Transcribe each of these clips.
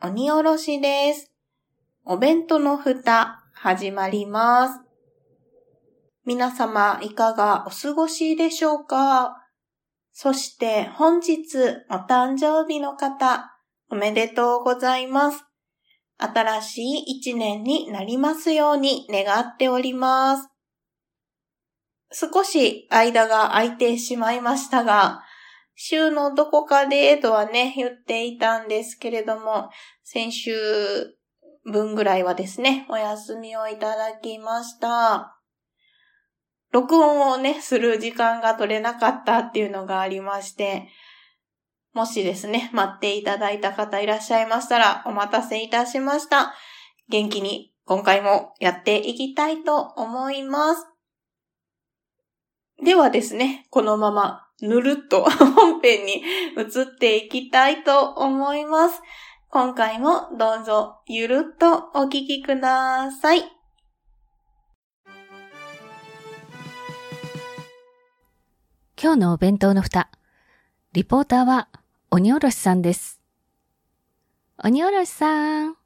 鬼おろしです。お弁当の蓋、始まります。皆様、いかがお過ごしでしょうか？そして本日お誕生日の方、おめでとうございます。新しい一年になりますように願っております。少し間が空いてしまいましたが、週のどこかでとはね、言っていたんですけれども、先週分ぐらいはですね、お休みをいただきました。録音をね、する時間が取れなかったっていうのがありまして、もしですね、待っていただいた方いらっしゃいましたら、お待たせいたしました。元気に今回もやっていきたいと思います。ではですね、このままぬるっと 本編に移っていきたいと思います。今回もどうぞゆるっとお聞きください。今日のお弁当の蓋。リポーターは鬼おろしさんです。鬼おろしさん。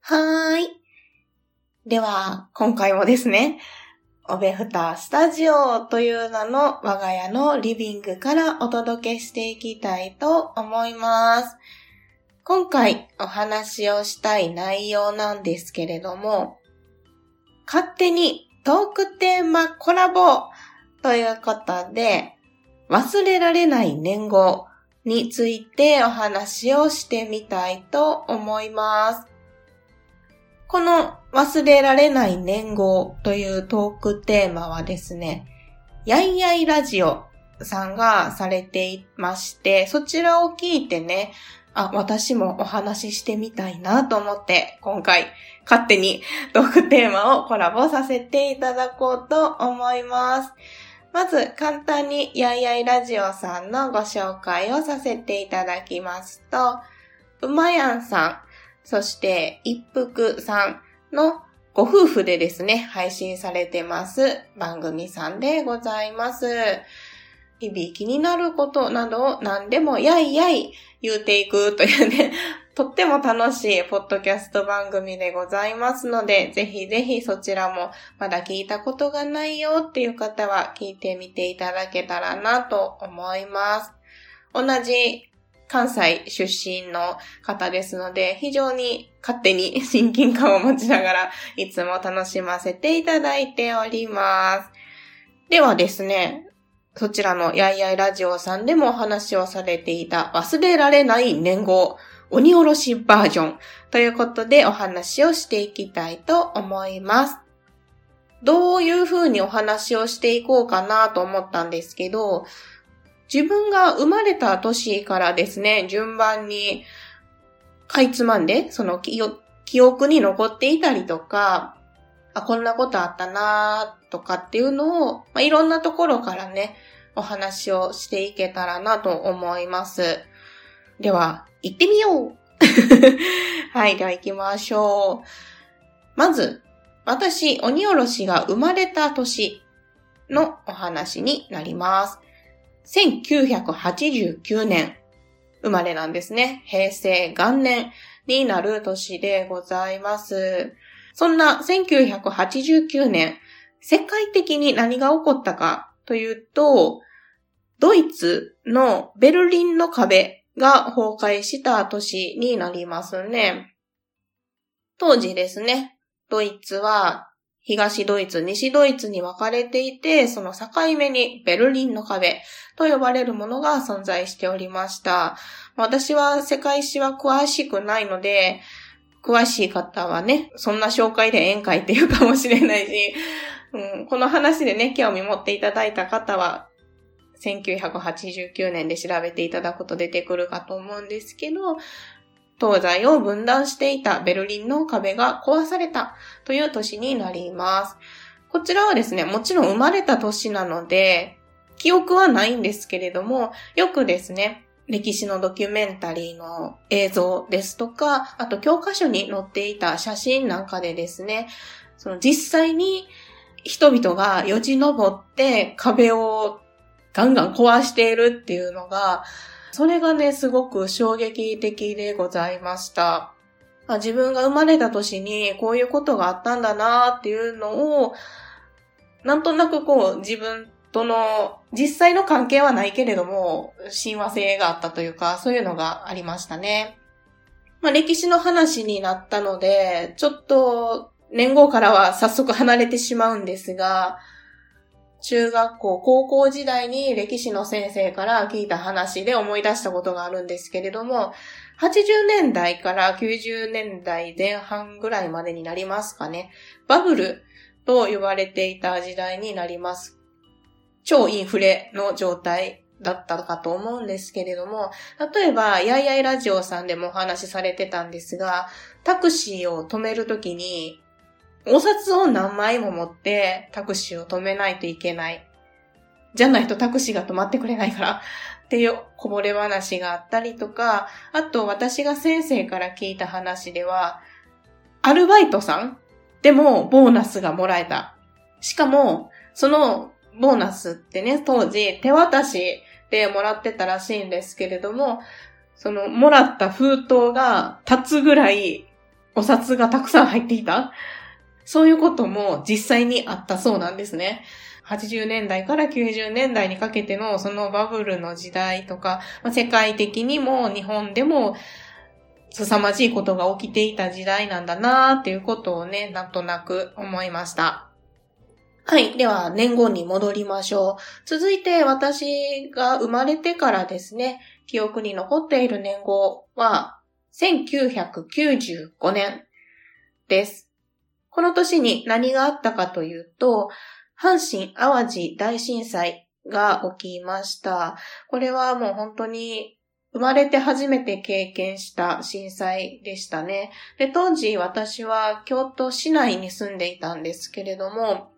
はーい。では、今回もですね、おべふたスタジオという名の我が家のリビングからお届けしていきたいと思います。今回お話をしたい内容なんですけれども、勝手にトークテーマコラボということで、忘れられない年号についてお話をしてみたいと思います。この忘れられない年号というトークテーマはですね、やいやいラジオさんがされていまして、そちらを聞いてね、あ、私もお話ししてみたいなと思って、今回勝手にトークテーマをコラボさせていただこうと思います。まず簡単にやいやいラジオさんのご紹介をさせていただきますと、うまやんさん、そして一服さんのご夫婦でですね、配信されてます番組さんでございます。日々気になることなどを何でもやいやい言うていくというね、とっても楽しいポッドキャスト番組でございますので、ぜひぜひそちらもまだ聞いたことがないよっていう方は聞いてみていただけたらなと思います。同じ関西出身の方ですので、非常に勝手に 親近感を持ちながら、いつも楽しませていただいております。ではですね、そちらのやいやいラジオさんでもお話をされていた忘れられない年号、鬼おろしバージョンということでお話をしていきたいと思います。どういう風にお話をしていこうかなと思ったんですけど、自分が生まれた年からですね、順番に、かいつまんで、その記憶に残っていたりとか、あ、こんなことあったなとかっていうのを、まあ、いろんなところからね、お話をしていけたらなと思います。では、行ってみよう はい、では行きましょう。まず、私、鬼おろしが生まれた年のお話になります。1989年生まれなんですね。平成元年になる年でございます。そんな1989年、世界的に何が起こったかというと、ドイツのベルリンの壁が崩壊した年になりますね。当時ですね、ドイツは東ドイツ、西ドイツに分かれていて、その境目にベルリンの壁と呼ばれるものが存在しておりました。私は世界史は詳しくないので、詳しい方はね、そんな紹介で宴会っていうかもしれないし、うん、この話でね、興味持っていただいた方は、1989年で調べていただくと出てくるかと思うんですけど、東西を分断していたベルリンの壁が壊されたという年になります。こちらはですね、もちろん生まれた年なので、記憶はないんですけれども、よくですね、歴史のドキュメンタリーの映像ですとか、あと教科書に載っていた写真なんかでですね、その実際に人々がよじ登って壁をガンガン壊しているっていうのが、それがね、すごく衝撃的でございました。自分が生まれた年にこういうことがあったんだなっていうのを、なんとなくこう自分との実際の関係はないけれども、親和性があったというか、そういうのがありましたね。まあ歴史の話になったので、ちょっと年号からは早速離れてしまうんですが、中学校、高校時代に歴史の先生から聞いた話で思い出したことがあるんですけれども、80年代から90年代前半ぐらいまでになりますかね。バブルと呼ばれていた時代になります。超インフレの状態だったかと思うんですけれども、例えば、やいやいラジオさんでもお話しされてたんですが、タクシーを止めるときに、お札を何枚も持ってタクシーを止めないといけない。じゃないとタクシーが止まってくれないからっていうこぼれ話があったりとか、あと私が先生から聞いた話では、アルバイトさん？でもボーナスがもらえた。しかも、そのボーナスってね、当時手渡しでもらってたらしいんですけれども、そのもらった封筒が立つぐらいお札がたくさん入っていた。そういうことも実際にあったそうなんですね。80年代から90年代にかけてのそのバブルの時代とか、まあ、世界的にも日本でも凄まじいことが起きていた時代なんだなーっていうことをね、なんとなく思いました。はい。では、年号に戻りましょう。続いて、私が生まれてからですね、記憶に残っている年号は、1995年です。この年に何があったかというと、阪神淡路大震災が起きました。これはもう本当に生まれて初めて経験した震災でしたね。で、当時私は京都市内に住んでいたんですけれども、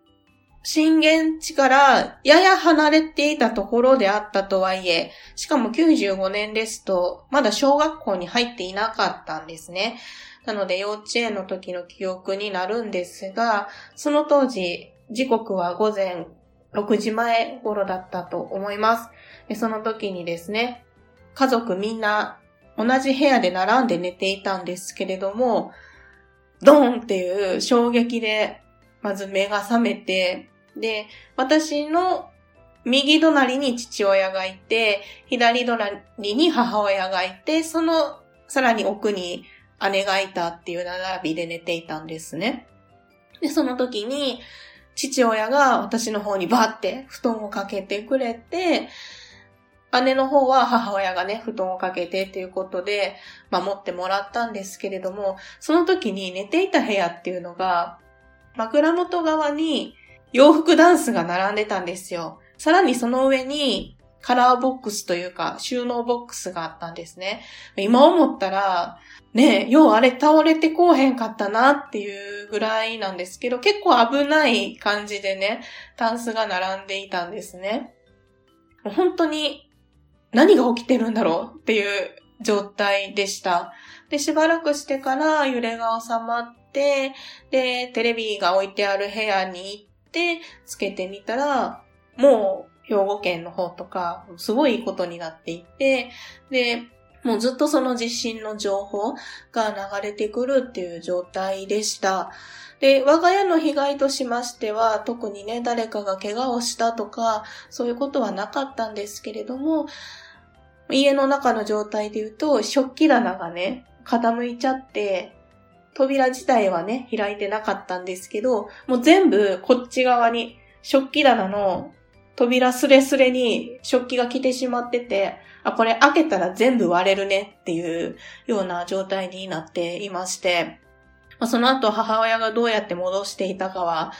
震源地からやや離れていたところであったとはいえ、しかも95年ですと、まだ小学校に入っていなかったんですね。なので幼稚園の時の記憶になるんですが、その当時、時刻は午前6時前頃だったと思います。でその時にですね、家族みんな同じ部屋で並んで寝ていたんですけれども、ドーンっていう衝撃で、まず目が覚めて、で、私の右隣に父親がいて、左隣に母親がいて、そのさらに奥に姉がいたっていう並びで寝ていたんですね。で、その時に、父親が私の方にバーって布団をかけてくれて、姉の方は母親がね、布団をかけてっていうことで守ってもらったんですけれども、その時に寝ていた部屋っていうのが、枕元側に洋服ダンスが並んでたんですよ。さらにその上にカラーボックスというか収納ボックスがあったんですね。今思ったら、ね、ようあれ倒れてこうへんかったなっていうぐらいなんですけど、結構危ない感じでね、タンスが並んでいたんですね。本当に何が起きてるんだろうっていう状態でした。で、しばらくしてから揺れが収まって、で、テレビが置いてある部屋に行って、つけてみたら、もう兵庫県の方とか、すごいことになっていて、で、もうずっとその地震の情報が流れてくるっていう状態でした。で、我が家の被害としましては、特にね、誰かが怪我をしたとか、そういうことはなかったんですけれども、家の中の状態で言うと、食器棚がね、傾いちゃって、扉自体はね、開いてなかったんですけど、もう全部こっち側に、食器棚の扉すれすれに食器が来てしまってて、あ、これ開けたら全部割れるねっていうような状態になっていまして、その後母親がどうやって戻していたかは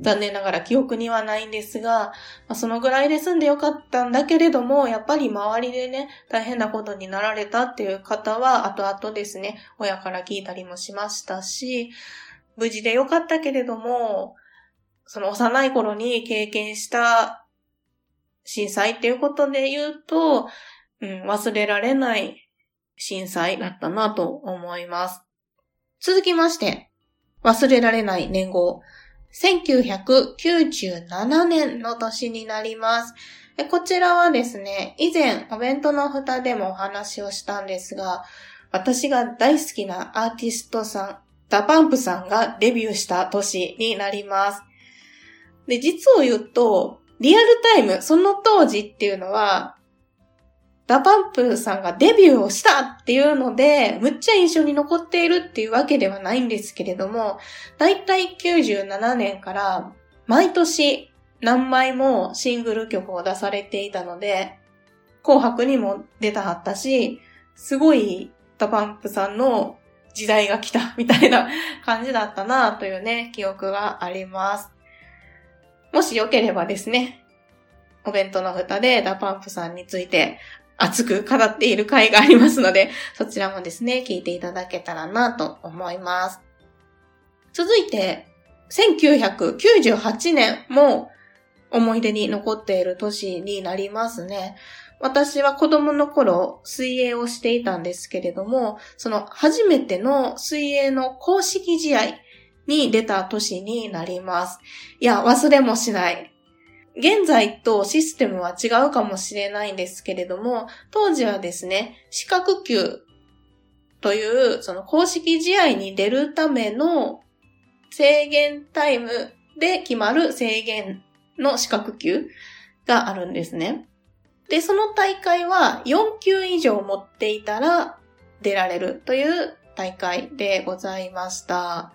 残念ながら記憶にはないんですが、そのぐらいで済んでよかったんだけれども、やっぱり周りでね、大変なことになられたっていう方は、後々ですね、親から聞いたりもしましたし、無事でよかったけれども、その幼い頃に経験した震災っていうことで言うと、うん、忘れられない震災だったなと思います。続きまして、忘れられない年号。1997年の年になります。こちらはですね、以前お弁当の蓋でもお話をしたんですが、私が大好きなアーティストさん、 DA PUMPさんがデビューした年になります。で、実を言うと、リアルタイム、その当時っていうのは、 DA PUMPさんがデビューをしたっていうので、むっちゃ印象に残っているっていうわけではないんですけれども、だいたい97年から毎年何枚もシングル曲を出されていたので、紅白にも出たはったし、すごい DA PUMPさんの時代が来たみたいな感じだったなというね、記憶があります。もしよければですね、お弁当の蓋で DA PUMPさんについて熱く語っている回がありますので、そちらもですね、聞いていただけたらなと思います。続いて、1998年も思い出に残っている年になりますね。私は子供の頃水泳をしていたんですけれども、その初めての水泳の公式試合に出た年になります。いや、忘れもしない現在とシステムは違うかもしれないんですけれども、当時はですね、資格級という、その公式試合に出るための制限タイムで決まる制限の資格級があるんですね。で、その大会は4級以上持っていたら出られるという大会でございました。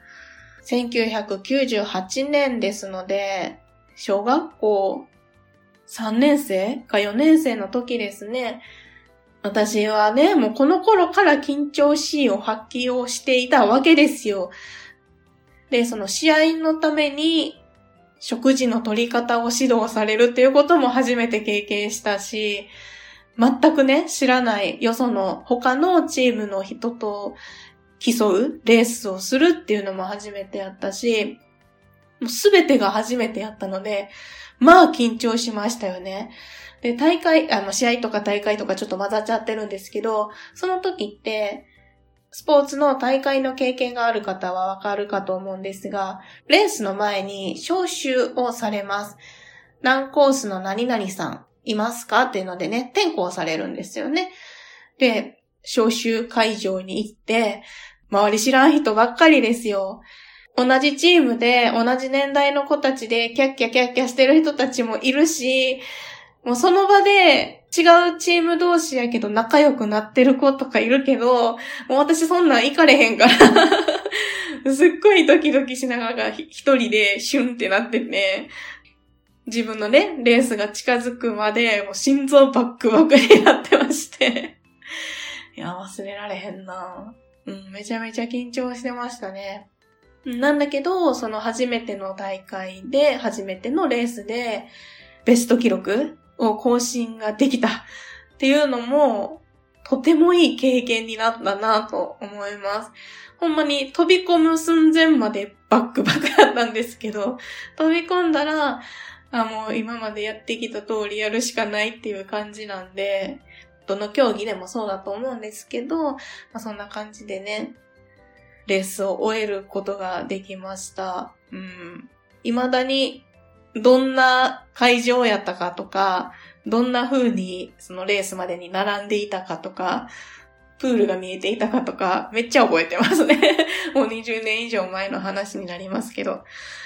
1998年ですので、小学校3年生か4年生の時ですね。私はね、もうこの頃から緊張しいを発揮をしていたわけですよ。で、その試合のために食事の取り方を指導されるっていうことも初めて経験したし、全くね、知らないよその他のチームの人と競うレースをするっていうのも初めてやったし、もうすべてが初めてやったので、まあ緊張しましたよね。で、大会、あの、試合とか大会とかちょっと混ざっちゃってるんですけど、その時って、スポーツの大会の経験がある方はわかるかと思うんですが、レースの前に招集をされます。何コースの何々さんいますかっていうのでね、転校されるんですよね。で、招集会場に行って、周り知らん人ばっかりですよ。同じチームで同じ年代の子たちでキャッキャキャッキャしてる人たちもいるし、もうその場で違うチーム同士やけど仲良くなってる子とかいるけど、もう私そんなん行かれへんから すっごいドキドキしながら一人でシュンってなってて、自分のね、レースが近づくまで、もう心臓バックバックになってましていや、忘れられへんなうん、めちゃめちゃ緊張してましたね。なんだけど、その初めての大会で、初めてのレースで、ベスト記録を更新ができたっていうのも、とてもいい経験になったなと思います。ほんまに飛び込む寸前までバックバックだったんですけど、飛び込んだら、あ、もう今までやってきた通りやるしかないっていう感じなんで、どの競技でもそうだと思うんですけど、まあ、そんな感じでね、レースを終えることができました。うん。未だに、どんな会場やったかとか、どんな風にそのレースまでに並んでいたかとか、プールが見えていたかとか、めっちゃ覚えてますね。もう20年以上前の話になりますけど、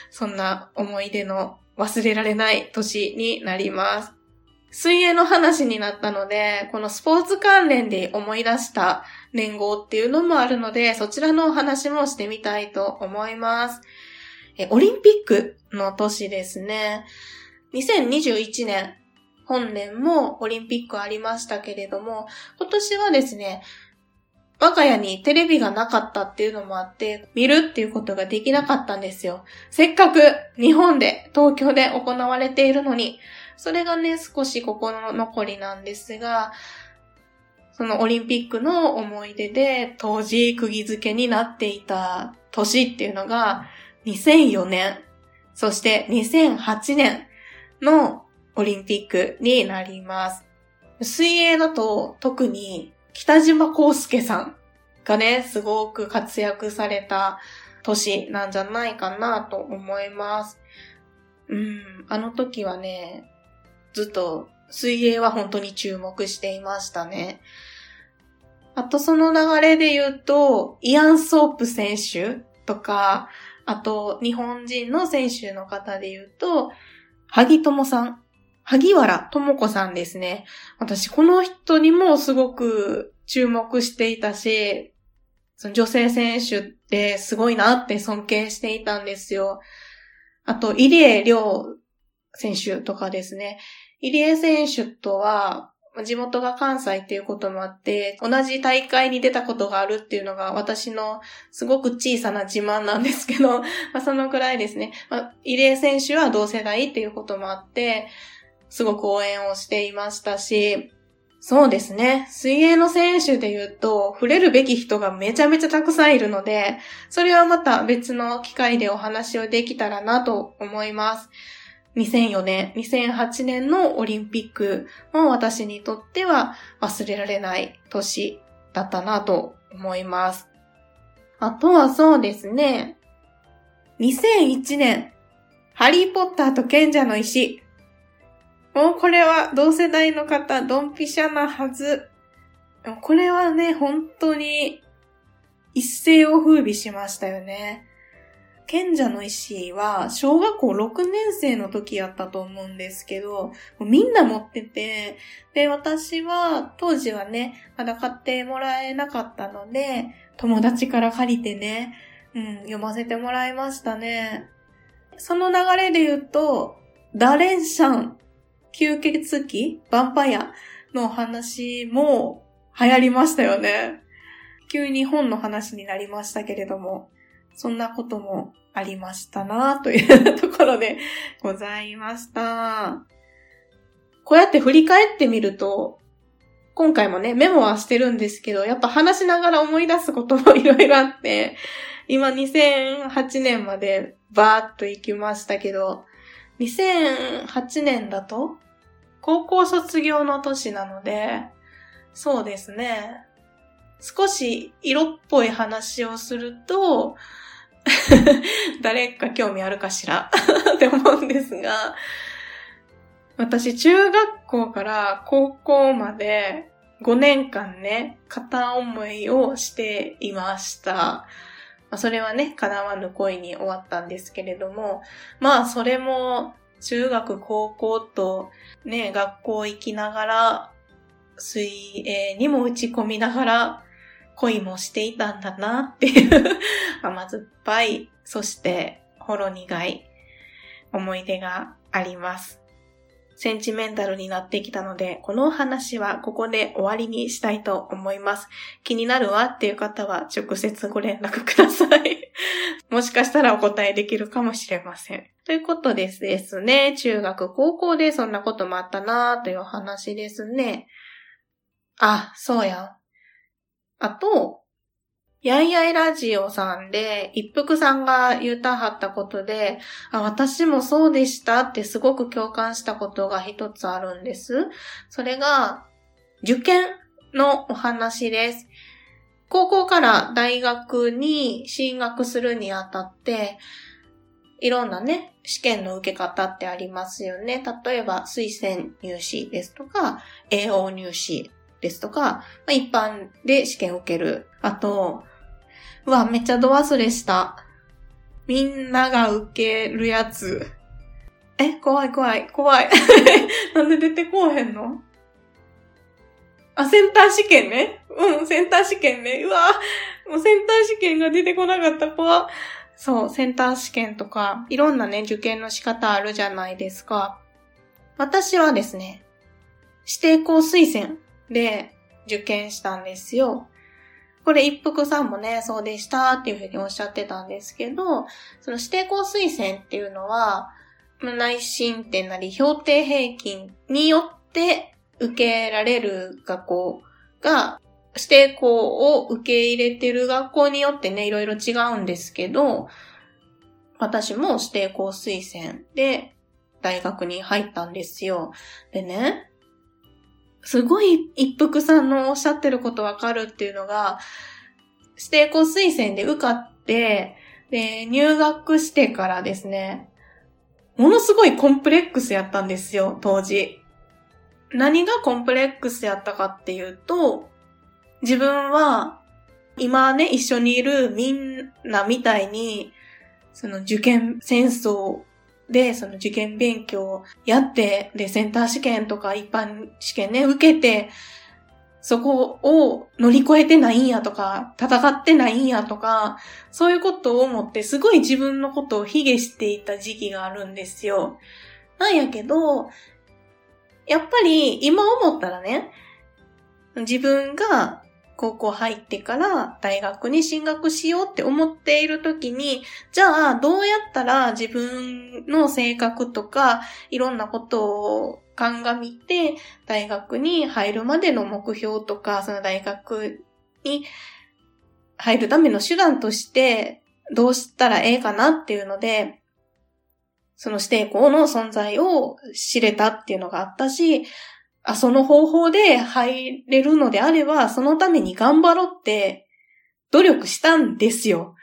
そんな思い出の忘れられない年になります。水泳の話になったので、このスポーツ関連で思い出した年号っていうのもあるので、そちらのお話もしてみたいと思います。え、オリンピックの年ですね。2021年、本年もオリンピックありましたけれども、今年はですね、我が家にテレビがなかったっていうのもあって、見るっていうことができなかったんですよ。せっかく日本で、東京で行われているのに、それがね、少し心残りなんですが、そのオリンピックの思い出で当時釘付けになっていた年っていうのが2004年、そして2008年のオリンピックになります。水泳だと特に北島康介さんがね、すごく活躍された年なんじゃないかなと思います。うん、あの時はね、ずっと水泳は本当に注目していましたね。あとその流れで言うと、イアン・ソープ選手とか、あと日本人の選手の方で言うと、萩友さん。萩原智子さんですね。私この人にもすごく注目していたし、その女性選手ってすごいなって尊敬していたんですよ。あと、入江亮選手とかですね。入江選手とは、地元が関西っていうこともあって、同じ大会に出たことがあるっていうのが私のすごく小さな自慢なんですけど、まあ、そのくらいですね。まあ、入江選手は同世代っていうこともあって、すごく応援をしていましたし、そうですね。水泳の選手で言うと、触れるべき人がめちゃめちゃたくさんいるので、それはまた別の機会でお話をできたらなと思います。2004年、2008年のオリンピックも私にとっては忘れられない年だったなと思います。あとはそうですね。2001年、ハリーポッターと賢者の石。もうこれは同世代の方、ドンピシャなはず。これはね、本当に一世を風靡しましたよね。賢者の石は小学校6年生の時やったと思うんですけど、みんな持ってて、で、私は当時はね、まだ買ってもらえなかったので、友達から借りてね、うん、読ませてもらいましたね。その流れで言うと、ダレンシャン吸血鬼ヴァンパイアの話も流行りましたよね。急に本の話になりましたけれども、そんなこともありましたなというところでございました。こうやって振り返ってみると、今回もね、メモはしてるんですけど、やっぱ話しながら思い出すこともいろいろあって、今2008年までバーっと行きましたけど、2008年だと高校卒業の年なので、そうですね。少し色っぽい話をすると、誰か興味あるかしら？って思うんですが、私中学校から高校まで5年間ね、片思いをしていました。まあ、それはね、叶わぬ恋に終わったんですけれども、まあそれも中学、高校とね、学校行きながら、水泳にも打ち込みながら、恋もしていたんだなっていう甘酸っぱい、そしてほろ苦い思い出があります。センチメンタルになってきたので、このお話はここで終わりにしたいと思います。気になるわっていう方は直接ご連絡ください。もしかしたらお答えできるかもしれません。ということですですね。中学、高校でそんなこともあったなーというお話ですね。あ、そうや。あと、やいやいラジオさんで、一服さんが言うたはったことで、あ、私もそうでしたってすごく共感したことが一つあるんです。それが、受験のお話です。高校から大学に進学するにあたって、いろんなね、試験の受け方ってありますよね。例えば、推薦入試ですとか、AO 入試ですとか、まあ、一般で試験を受ける。あと、うわ、めっちゃド忘れした。みんなが受けるやつ。え、怖い怖い、怖い。なんで出てこうへんの？あ、センター試験ね。うん、センター試験ね。うわもうセンター試験が出てこなかった、怖そう、センター試験とか、いろんなね、受験の仕方あるじゃないですか。私はですね、指定校推薦で受験したんですよ。これ一服さんもね、そうでしたっていうふうにおっしゃってたんですけど、その指定校推薦っていうのは、内申点なり評定平均によって受けられる学校が、指定校を受け入れてる学校によってね、いろいろ違うんですけど、私も指定校推薦で大学に入ったんですよ。でね、すごい一服さんのおっしゃってることわかるっていうのが、指定校推薦で受かって、で、入学してからですね、ものすごいコンプレックスやったんですよ、当時。何がコンプレックスやったかっていうと、自分は今ね、一緒にいるみんなみたいに、その受験戦争で、その受験勉強をやって、で、センター試験とか一般試験ね、受けて、そこを乗り越えてないんやとか、戦ってないんやとか、そういうことを思ってすごい自分のことを卑下していた時期があるんですよ。なんやけど、やっぱり今思ったらね、自分が高校入ってから大学に進学しようって思っている時に、じゃあどうやったら自分の性格とかいろんなことを鑑みて大学に入るまでの目標とか、その大学に入るための手段としてどうしたらええかなっていうので、その指定校の存在を知れたっていうのがあったし、あ、その方法で入れるのであれば、そのために頑張ろうって努力したんですよ。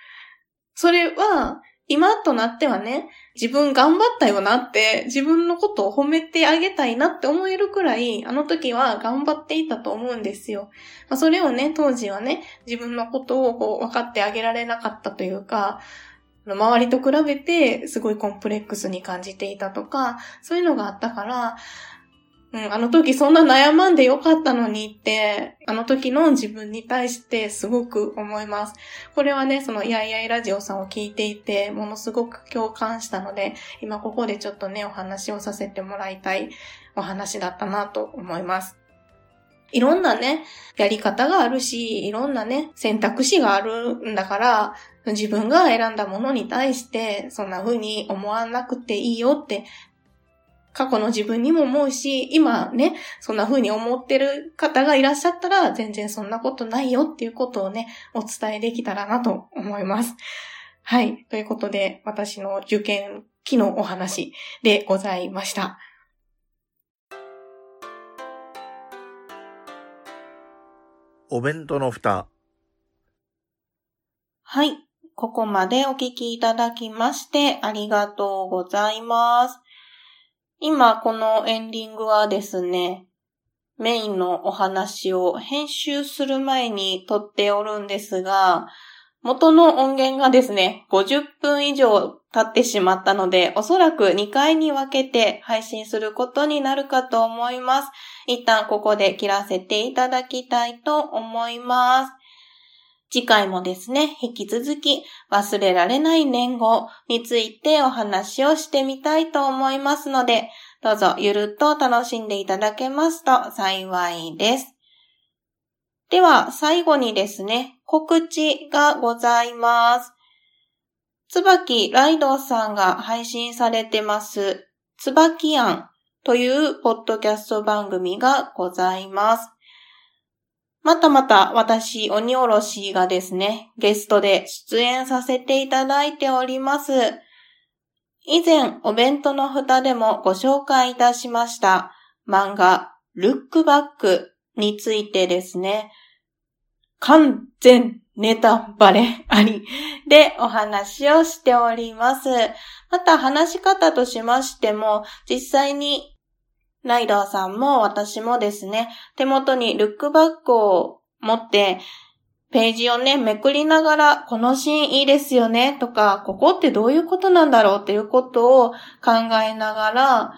それは、今となってはね、自分頑張ったよなって、自分のことを褒めてあげたいなって思えるくらい、あの時は頑張っていたと思うんですよ。まあ、それをね、当時はね、自分のことをこう分かってあげられなかったというか、周りと比べてすごいコンプレックスに感じていたとか、そういうのがあったから、うん、あの時そんな悩まんでよかったのにって、あの時の自分に対してすごく思います。これはね、そのイヤイヤイラジオさんを聞いていて、ものすごく共感したので、今ここでちょっとね、お話をさせてもらいたいお話だったなと思います。いろんなね、やり方があるし、いろんなね、選択肢があるんだから、自分が選んだものに対して、そんな風に思わなくていいよって過去の自分にも思うし、今ね、そんな風に思ってる方がいらっしゃったら、全然そんなことないよっていうことをね、お伝えできたらなと思います。はい。ということで、私の受験期のお話でございました。お弁当の蓋。はい。ここまでお聞きいただきましてありがとうございます。今このエンディングはですね、メインのお話を編集する前に撮っておるんですが、元の音源がですね、50分以上経ってしまったので、おそらく2回に分けて配信することになるかと思います。一旦ここで切らせていただきたいと思います。次回もですね、引き続き忘れられない年号についてお話をしてみたいと思いますので、どうぞゆるっと楽しんでいただけますと幸いです。では、最後にですね、告知がございます。つばきライドさんが配信されてます、つばき案というポッドキャスト番組がございます。またまた私、鬼おろしがですね、ゲストで出演させていただいております。以前、お弁当の蓋でもご紹介いたしました漫画、ルックバックについてですね、完全ネタバレ ありでお話をしております。また話し方としましても、実際にライダーさんも私もですね、手元にルックバックを持って、ページをね、めくりながら、このシーンいいですよね、とか、ここってどういうことなんだろうっていうことを考えながら、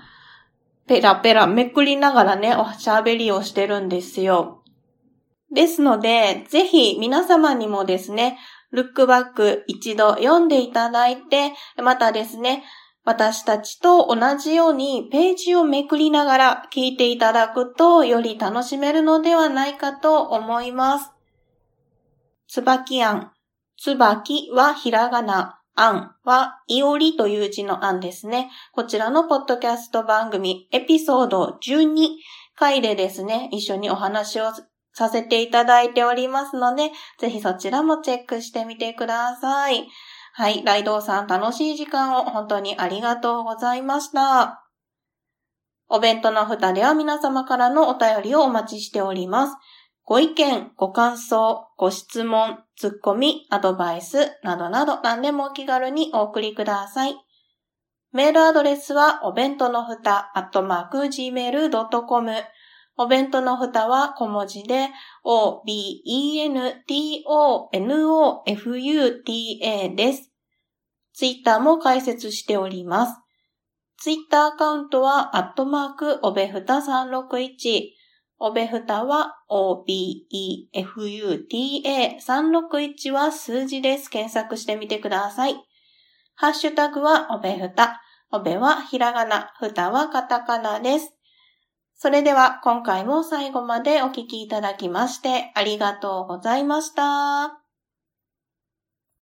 ペラペラめくりながらね、おしゃべりをしてるんですよ。ですので、ぜひ皆様にもですね、ルックバック一度読んでいただいて、またですね、私たちと同じようにページをめくりながら聞いていただくとより楽しめるのではないかと思います。つばきあん。つばきはひらがな。あんはいおりという字のあんですね。こちらのポッドキャスト番組エピソード12回でですね、一緒にお話をさせていただいておりますので、ぜひそちらもチェックしてみてください。はい、ライドウさん楽しい時間を本当にありがとうございました。お弁当の蓋では皆様からのお便りをお待ちしております。ご意見、ご感想、ご質問、ツッコミ、アドバイスなどなど何でもお気軽にお送りください。メールアドレスはお弁当のふた、アットマーク、gmail.com。お弁当のふたは小文字で、o-b-e-n-t-o-n-o-f-u-t-a です。ツイッターも開設しております。ツイッターアカウントは、アットマーク、おべふた361。おべふたは OBEFUTA361 は数字です。検索してみてください。ハッシュタグはおべふた。おべはひらがな、ふたはカタカナです。それでは今回も最後までお聞きいただきましてありがとうございました。